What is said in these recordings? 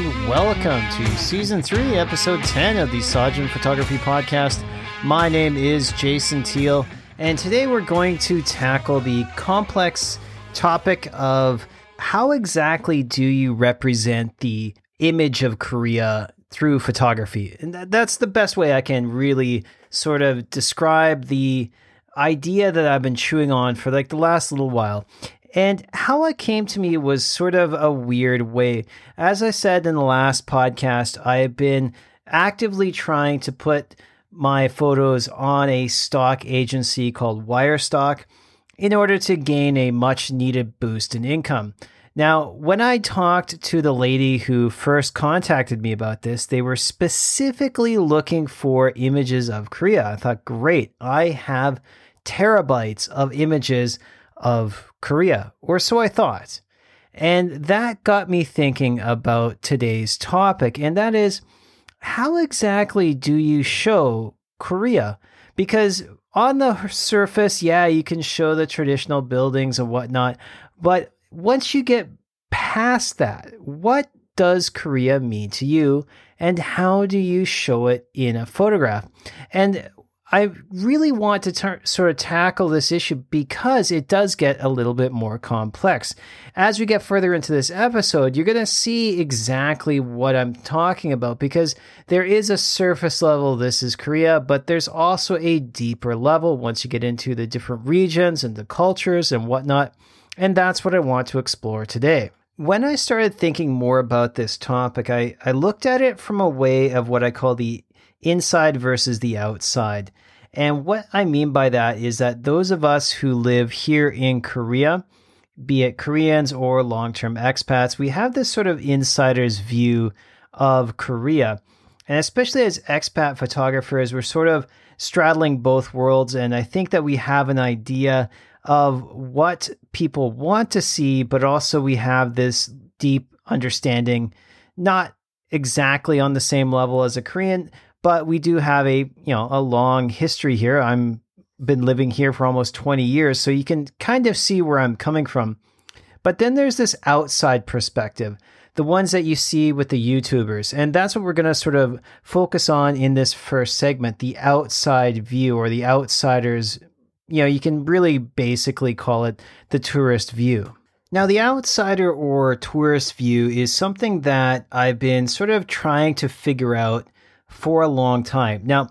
and welcome to season three, episode 10 of the Sajin Photography Podcast. My name is Jason Teal, and today we're going to tackle the complex topic of how exactly do you represent the image of Korea through photography? And that's the best way I can really sort of describe the idea that I've been chewing on for like the last little while. And how it came to me was sort of a weird way. As I said in the last podcast, I have been actively trying to put my photos on a stock agency called Wirestock in order to gain a much needed boost in income. Now, when I talked to the lady who first contacted me about this, they were specifically looking for images of Korea. I thought, great, I have terabytes of images of Korea, or so I thought. And that got me thinking about today's topic, and that is how exactly do you show Korea? Because on the surface, yeah, you can show the traditional buildings and whatnot, but once you get past that, what does Korea mean to you, and how do you show it in a photograph? And I really want to tar- sort of tackle this issue because it does get a little bit more complex. As we get further into this episode, you're going to see exactly what I'm talking about because there is a surface level, this is Korea, but there's also a deeper level once you get into the different regions and the cultures and whatnot. And that's what I want to explore today. When I started thinking more about this topic, I, I looked at it from a way of what I call the inside versus the outside. And what I mean by that is that those of us who live here in Korea, be it Koreans or long term expats, we have this sort of insider's view of Korea. And especially as expat photographers, we're sort of straddling both worlds. And I think that we have an idea of what people want to see, but also we have this deep understanding, not exactly on the same level as a Korean, but we do have a you know a long history here. I'm been living here for almost 20 years, so you can kind of see where I'm coming from. But then there's this outside perspective, the ones that you see with the YouTubers. And that's what we're going to sort of focus on in this first segment the outside view or the outsiders. You know, you can really basically call it the tourist view. Now, the outsider or tourist view is something that I've been sort of trying to figure out for a long time. Now,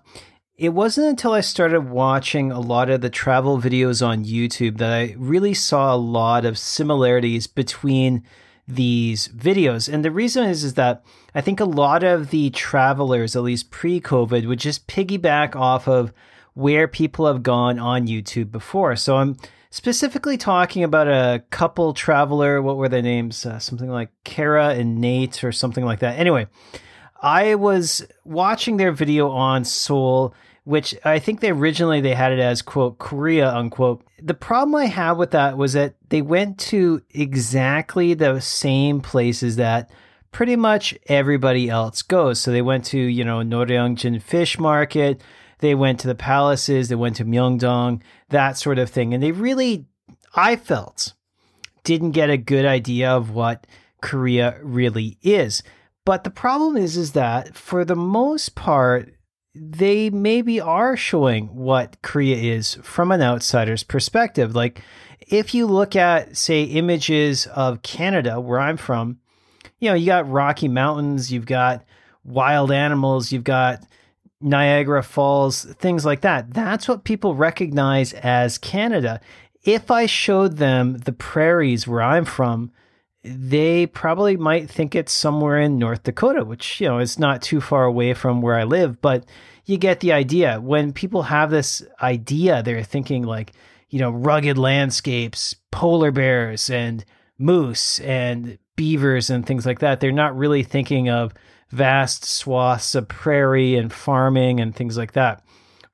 it wasn't until I started watching a lot of the travel videos on YouTube that I really saw a lot of similarities between these videos. And the reason is, is that I think a lot of the travelers, at least pre COVID, would just piggyback off of where people have gone on YouTube before. So I'm specifically talking about a couple traveler. What were their names? Uh, something like Kara and Nate or something like that. Anyway, I was watching their video on Seoul, which I think they originally they had it as quote Korea unquote. The problem I had with that was that they went to exactly the same places that pretty much everybody else goes. So they went to, you know, Noryangjin Fish Market, they went to the palaces, they went to Myeongdong, that sort of thing. And they really I felt didn't get a good idea of what Korea really is. But the problem is, is that for the most part, they maybe are showing what Korea is from an outsider's perspective. Like, if you look at, say, images of Canada, where I'm from, you know, you got Rocky Mountains, you've got wild animals, you've got Niagara Falls, things like that. That's what people recognize as Canada. If I showed them the prairies where I'm from, they probably might think it's somewhere in North Dakota, which, you know, is not too far away from where I live, but you get the idea. When people have this idea, they're thinking like, you know, rugged landscapes, polar bears and moose and beavers and things like that. They're not really thinking of vast swaths of prairie and farming and things like that.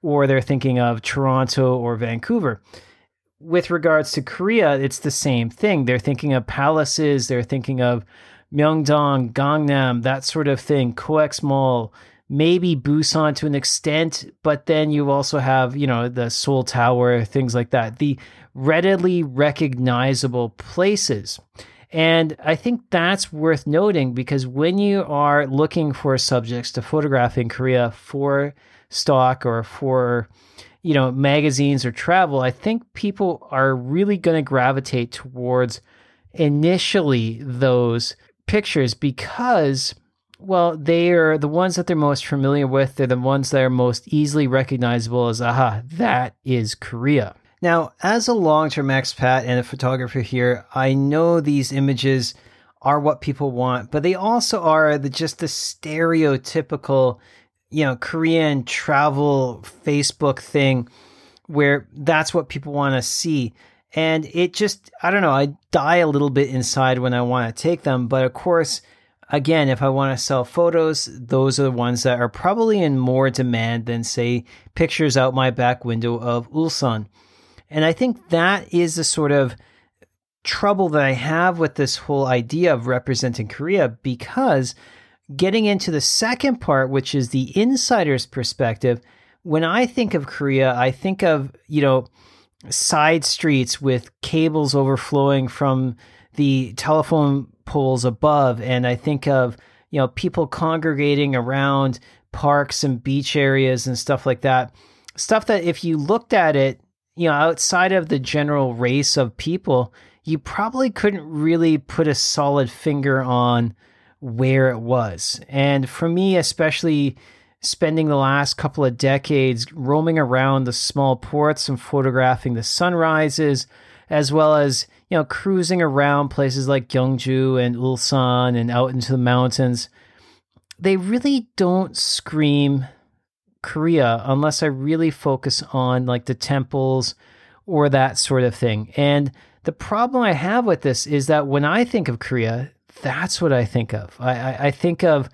Or they're thinking of Toronto or Vancouver with regards to Korea, it's the same thing. They're thinking of palaces, they're thinking of Myeongdong, Gangnam, that sort of thing, Coex Mall, maybe Busan to an extent, but then you also have, you know, the Seoul Tower, things like that. The readily recognizable places. And I think that's worth noting because when you are looking for subjects to photograph in Korea for stock or for you know magazines or travel, I think people are really going to gravitate towards initially those pictures because well, they are the ones that they're most familiar with. They're the ones that are most easily recognizable as, aha, that is Korea. Now, as a long term expat and a photographer here, I know these images are what people want, but they also are the, just the stereotypical, you know, Korean travel Facebook thing where that's what people want to see. And it just, I don't know, I die a little bit inside when I want to take them. But of course, again, if I want to sell photos, those are the ones that are probably in more demand than, say, pictures out my back window of Ulsan. And I think that is the sort of trouble that I have with this whole idea of representing Korea because getting into the second part, which is the insider's perspective, when I think of Korea, I think of, you know, side streets with cables overflowing from the telephone poles above. And I think of, you know, people congregating around parks and beach areas and stuff like that. Stuff that if you looked at it you know, outside of the general race of people, you probably couldn't really put a solid finger on where it was. And for me, especially spending the last couple of decades roaming around the small ports and photographing the sunrises, as well as, you know, cruising around places like Gyeongju and Ulsan and out into the mountains, they really don't scream Korea unless I really focus on like the temples or that sort of thing. And the problem I have with this is that when I think of Korea, that's what I think of. I, I, I think of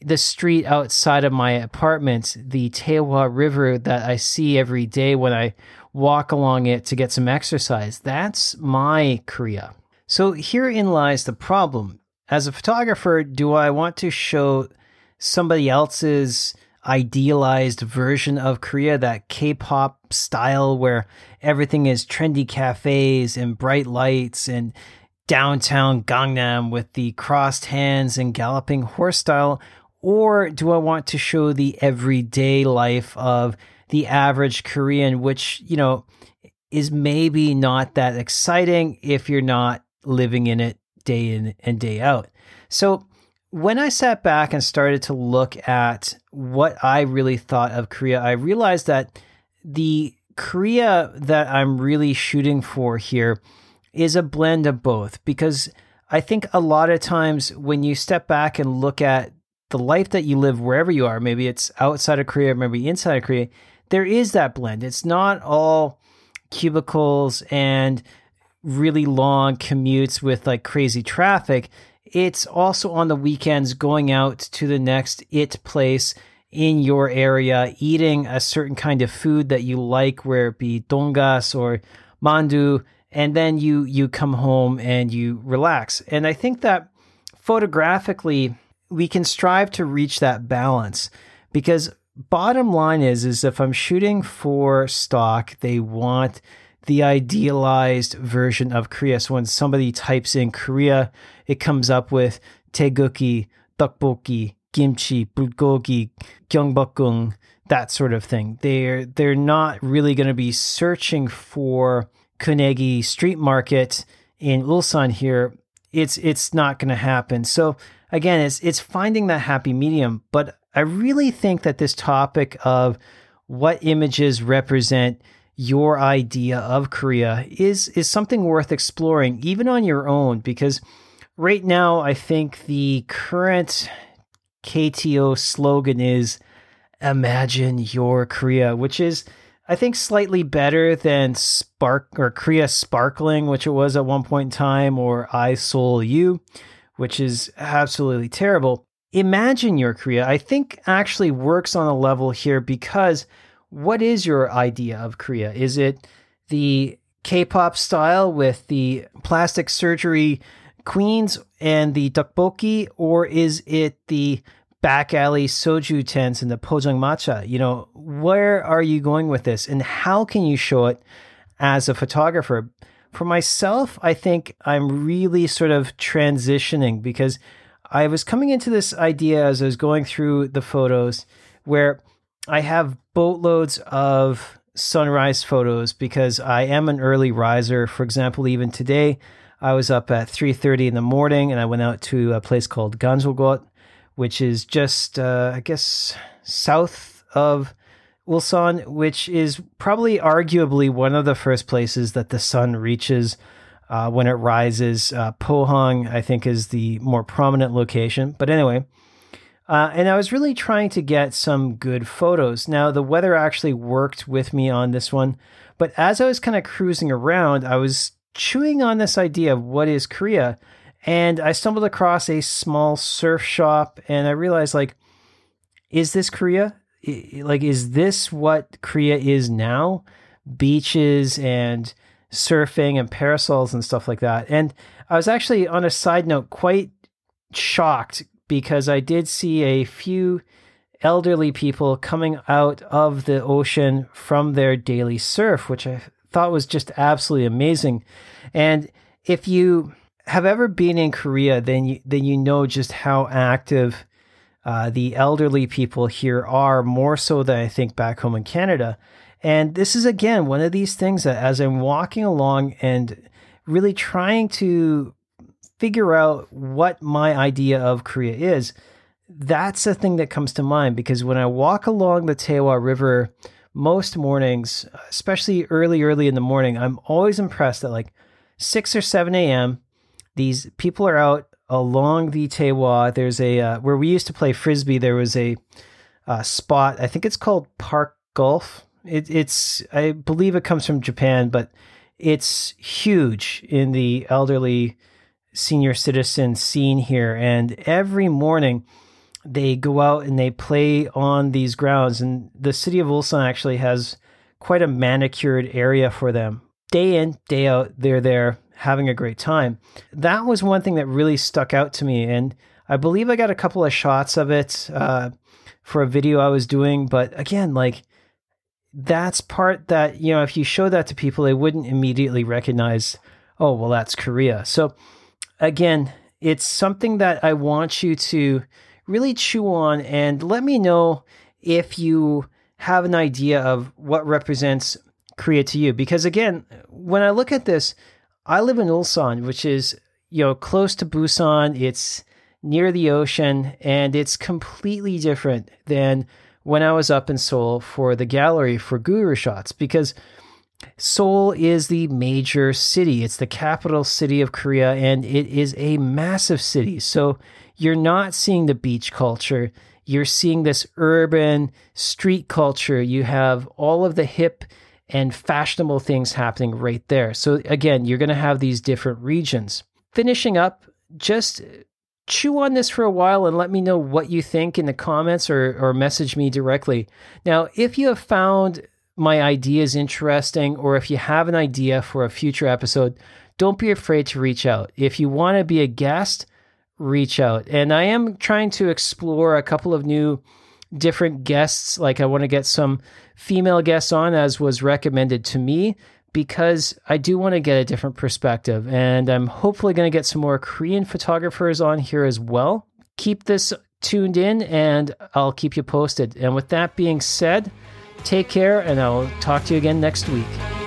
the street outside of my apartment, the Taehwa River that I see every day when I walk along it to get some exercise. That's my Korea. So herein lies the problem. As a photographer, do I want to show somebody else's idealized version of Korea, that K pop style where everything is trendy cafes and bright lights and downtown Gangnam with the crossed hands and galloping horse style? Or do I want to show the everyday life of the average Korean, which, you know, is maybe not that exciting if you're not living in it day in and day out? So when I sat back and started to look at what I really thought of Korea, I realized that the Korea that I'm really shooting for here is a blend of both because I think a lot of times when you step back and look at the life that you live wherever you are, maybe it's outside of Korea, maybe inside of Korea, there is that blend. It's not all cubicles and really long commutes with like crazy traffic. It's also on the weekends going out to the next it place in your area, eating a certain kind of food that you like, where it be dongas or mandu, and then you you come home and you relax. And I think that photographically, we can strive to reach that balance because bottom line is is if I'm shooting for stock, they want the idealized version of Korea. So when somebody types in Korea, it comes up with taegukgi, tteokbokki, kimchi, bulgogi, gyeongbokgung, that sort of thing. They're they're not really going to be searching for Kunegi street market in Ulsan here. It's it's not going to happen. So again, it's it's finding that happy medium. But I really think that this topic of what images represent your idea of Korea is is something worth exploring even on your own because right now I think the current KTO slogan is imagine your Korea which is I think slightly better than spark or Korea sparkling which it was at one point in time or I Soul You which is absolutely terrible imagine your Korea I think actually works on a level here because what is your idea of Korea? Is it the K pop style with the plastic surgery queens and the tteokbokki, or is it the back alley soju tents and the pojang matcha? You know, where are you going with this and how can you show it as a photographer? For myself, I think I'm really sort of transitioning because I was coming into this idea as I was going through the photos where I have boatloads of sunrise photos because I am an early riser. For example, even today, I was up at 3:30 in the morning and I went out to a place called Ganjeolgot, which is just uh, I guess south of Ulsan, which is probably arguably one of the first places that the sun reaches uh, when it rises. Uh, Pohang, I think, is the more prominent location. But anyway, uh, and I was really trying to get some good photos. Now, the weather actually worked with me on this one. But as I was kind of cruising around, I was chewing on this idea of what is Korea. And I stumbled across a small surf shop and I realized, like, is this Korea? Like, is this what Korea is now? Beaches and surfing and parasols and stuff like that. And I was actually, on a side note, quite shocked because I did see a few elderly people coming out of the ocean from their daily surf, which I thought was just absolutely amazing. And if you have ever been in Korea, then you, then you know just how active uh, the elderly people here are, more so than I think back home in Canada. And this is again one of these things that as I'm walking along and really trying to figure out what my idea of Korea is, that's the thing that comes to mind because when I walk along the Taehwa River most mornings, especially early, early in the morning, I'm always impressed that like 6 or 7 a.m., these people are out along the Taehwa. There's a, uh, where we used to play frisbee, there was a uh, spot, I think it's called Park Golf it, it's I believe it comes from Japan, but it's huge in the elderly senior citizen scene here. And every morning they go out and they play on these grounds. And the city of Ulsan actually has quite a manicured area for them. Day in, day out, they're there having a great time. That was one thing that really stuck out to me. And I believe I got a couple of shots of it uh, for a video I was doing. But again, like that's part that you know if you show that to people they wouldn't immediately recognize oh well that's korea so again it's something that i want you to really chew on and let me know if you have an idea of what represents korea to you because again when i look at this i live in ulsan which is you know close to busan it's near the ocean and it's completely different than when I was up in Seoul for the gallery for GuruShots because Seoul is the major city. It's the capital city of Korea and it is a massive city. So you're not seeing the beach culture. You're seeing this urban street culture. You have all of the hip and fashionable things happening right there. So again, you're going to have these different regions. Finishing up, just chew on this for a while and let me know what you think in the comments or, or message me directly. Now, if you have found my ideas interesting or if you have an idea for a future episode, don't be afraid to reach out. If you want to be a guest, reach out. And I am trying to explore a couple of new different guests. Like I want to get some female guests on as was recommended to me because I do want to get a different perspective. And I'm hopefully going to get some more Korean photographers on here as well. Keep this tuned in and I'll keep you posted. And with that being said, take care and I'll talk to you again next week.